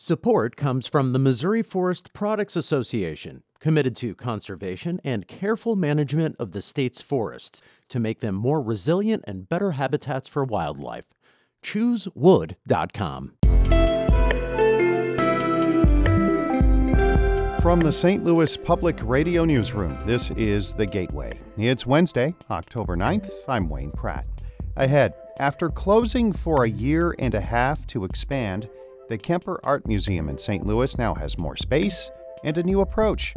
Support comes from the Missouri Forest Products Association, committed to conservation and careful management of the state's forests to make them more resilient and better habitats for wildlife. ChooseWood.com. From the St. Louis Public Radio Newsroom, this is The Gateway. It's Wednesday, October 9th. I'm Wayne Pratt. Ahead, after closing for a year and a half to expand, the Kemper Art Museum in St. Louis now has more space and a new approach.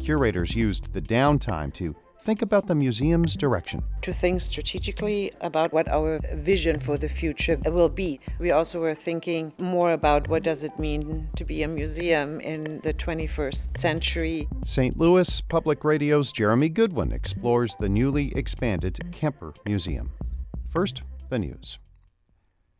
Curators used the downtime to think about the museum's direction. To think strategically about what our vision for the future will be. We also were thinking more about what does it mean to be a museum in the 21st century. St. Louis Public Radio's Jeremy Goodwin explores the newly expanded Kemper Museum. First, the news.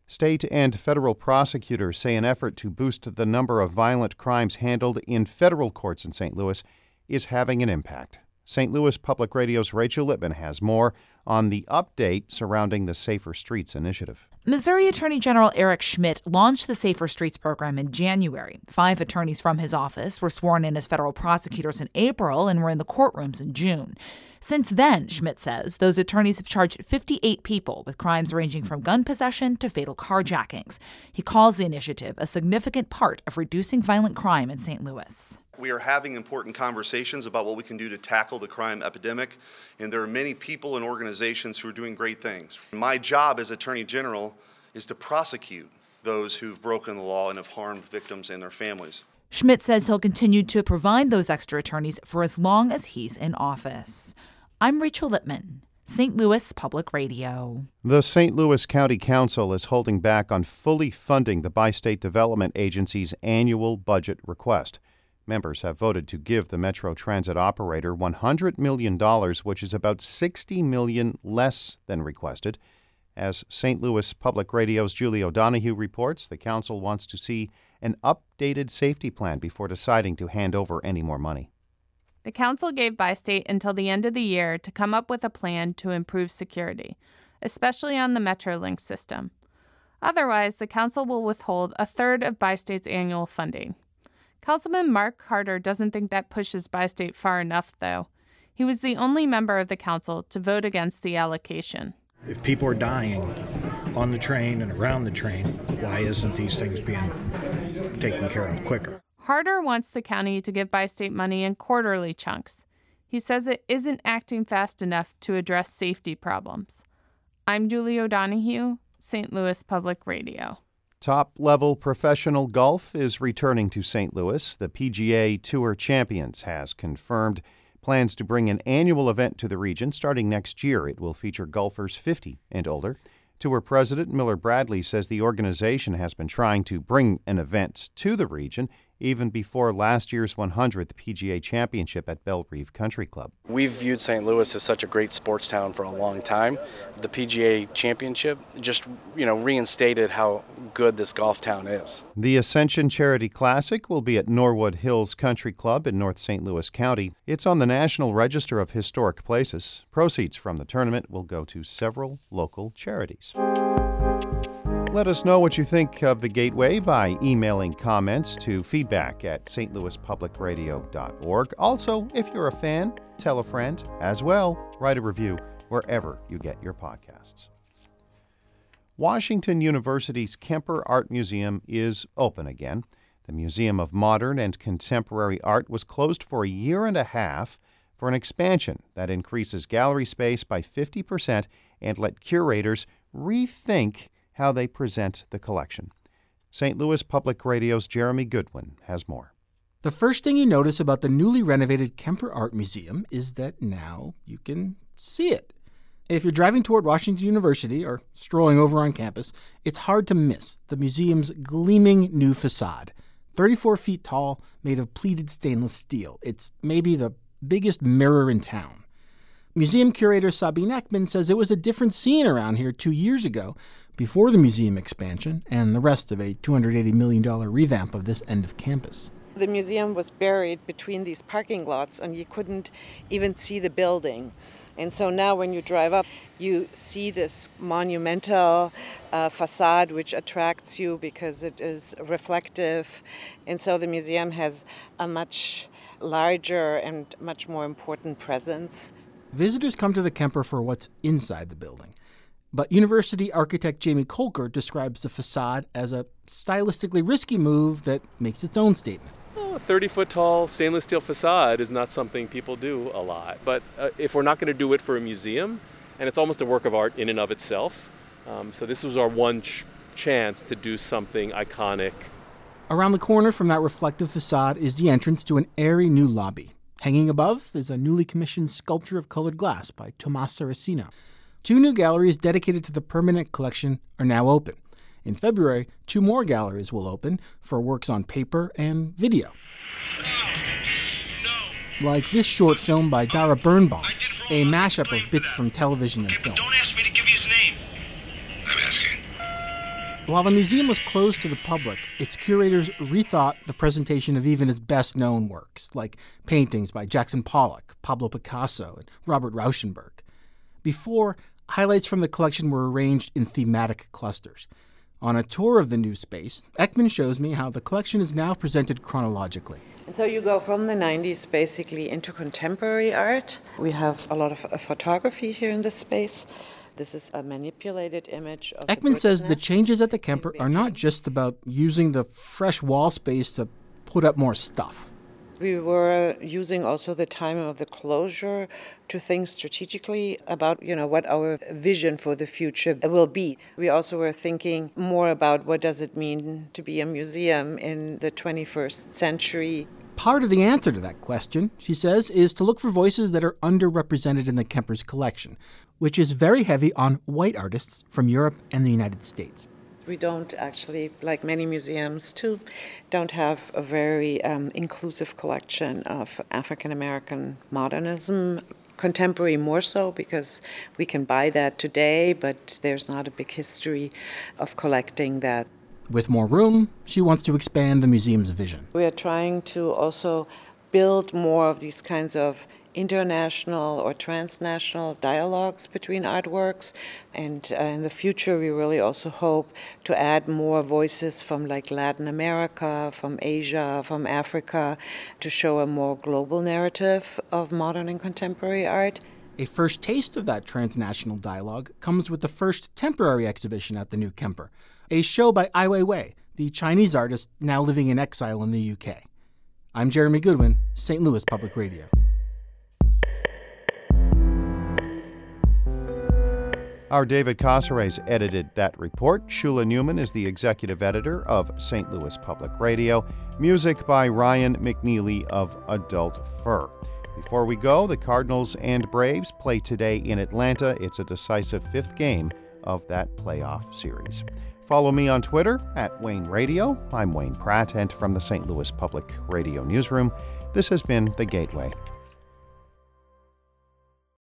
State and federal prosecutors say an effort to boost the number of violent crimes handled in federal courts in St. Louis is having an impact. St. Louis Public Radio's Rachel Lippmann has more on the update surrounding the Safer Streets initiative. Missouri Attorney General Eric Schmitt launched the Safer Streets program in January. Five attorneys from his office were sworn in as federal prosecutors in April and were in the courtrooms in June. Since then, Schmitt says, those attorneys have charged 58 people with crimes ranging from gun possession to fatal carjackings. He calls the initiative a significant part of reducing violent crime in St. Louis. We are having important conversations about what we can do to tackle the crime epidemic, and there are many people and organizations who are doing great things. My job as Attorney General is to prosecute those who've broken the law and have harmed victims and their families. Schmitt says he'll continue to provide those extra attorneys for as long as he's in office. I'm Rachel Lippmann. St. Louis Public Radio. The St. Louis County Council is holding back on fully funding the Bi State Development Agency's annual budget request. Members have voted to give the Metro Transit operator $100 million, which is about 60 million less than requested. As St. Louis Public Radio's Julie O'Donoghue reports, the council wants to see an updated safety plan before deciding to hand over any more money. The council gave Bi-State until the end of the year to come up with a plan to improve security, especially on the Metrolink system. Otherwise, the council will withhold a third of Bi-State's annual funding. Councilman Mark Harder doesn't think that pushes Bi-State far enough, though. He was the only member of the council to vote against the allocation. If people are dying on the train and around the train, why isn't these things being taken care of quicker? Harder wants the county to give Bi-State money in quarterly chunks. He says it isn't acting fast enough to address safety problems. I'm Julie O'Donoghue, St. Louis Public Radio. Top level professional golf is returning to St. Louis. The PGA Tour Champions has confirmed plans to bring an annual event to the region starting next year. It will feature golfers 50 and older. Tour President Miller Brady says the organization has been trying to bring an event to the region even before last year's 100th PGA Championship at Bellerive Country Club. We've viewed St. Louis as such a great sports town for a long time. The PGA Championship just, you know, reinstated how good this golf town is. The Ascension Charity Classic will be at Norwood Hills Country Club in North St. Louis County. It's on the National Register of Historic Places. Proceeds from the tournament will go to several local charities. Let us know what you think of the Gateway by emailing comments to feedback at stlouispublicradio.org. Also, if you're a fan, tell a friend. As well, write a review wherever you get your podcasts. Washington University's Kemper Art Museum is open again. The Museum of Modern and Contemporary Art was closed for a year and a half for an expansion that increases gallery space by 50% and let curators rethink how they present the collection. St. Louis Public Radio's Jeremy Goodwin has more. The first thing you notice about the newly renovated Kemper Art Museum is that now you can see it. If you're driving toward Washington University or strolling over on campus, it's hard to miss the museum's gleaming new facade. 34 feet tall, made of pleated stainless steel. It's maybe the biggest mirror in town. Museum curator Sabine Eckmann says it was a different scene around here two years ago before the museum expansion and the rest of a $280 million revamp of this end of campus. The museum was buried between these parking lots, and you couldn't even see the building. And so now, when you drive up, you see this monumental uh, facade which attracts you because it is reflective. And so the museum has a much larger and much more important presence. Visitors come to the Kemper for what's inside the building. But university architect Jamie Kolker describes the facade as a stylistically risky move that makes its own statement. Well, a 30 foot tall stainless steel facade is not something people do a lot. But uh, if we're not going to do it for a museum, and it's almost a work of art in and of itself, um, so this was our one ch- chance to do something iconic. Around the corner from that reflective facade is the entrance to an airy new lobby. Hanging above is a newly commissioned sculpture of colored glass by Tomas Saraceno. Two new galleries dedicated to the permanent collection are now open. In February, two more galleries will open for works on paper and video. Like this short film by Dara Birnbaum, a mashup of bits from television and film. Don't ask me to give you his name. I'm asking. While the museum was closed to the public, its curators rethought the presentation of even its best known works, like paintings by Jackson Pollock, Pablo Picasso, and Robert Rauschenberg. Before, highlights from the collection were arranged in thematic clusters. On a tour of the new space, Eckmann shows me how the collection is now presented chronologically. And so you go from the 90s basically into contemporary art. We have a lot of uh, photography here in this space. This is a manipulated image of Eckmann says the bird's nest changes at the Kemper are not just about using the fresh wall space to put up more stuff. We were using also the time of the closure to think strategically about, you know, what our vision for the future will be. We also were thinking more about what does it mean to be a museum in the 21st century. Part of the answer to that question, she says, is to look for voices that are underrepresented in the Kemper's collection, which is very heavy on white artists from Europe and the United States. We don't actually, like many museums too, don't have a very um, inclusive collection of African American modernism. Contemporary more so because we can buy that today, but there's not a big history of collecting that. With more room, she wants to expand the museum's vision. We are trying to also build more of these kinds of international or transnational dialogues between artworks. And uh, in the future, we really also hope to add more voices from like Latin America, from Asia, from Africa, to show a more global narrative of modern and contemporary art. A first taste of that transnational dialogue comes with the first temporary exhibition at the New Kemper, a show by Ai Weiwei, the Chinese artist now living in exile in the UK. I'm Jeremy Goodwin, St. Louis Public Radio. Our David Cazares edited that report. Shula Neuman is the executive editor of St. Louis Public Radio. Music by Ryan McNeely of Adult Fur. Before we go, the Cardinals and Braves play today in Atlanta. It's a decisive fifth game of that playoff series. Follow me on Twitter at Wayne Radio. I'm Wayne Pratt, and from the St. Louis Public Radio Newsroom, this has been The Gateway.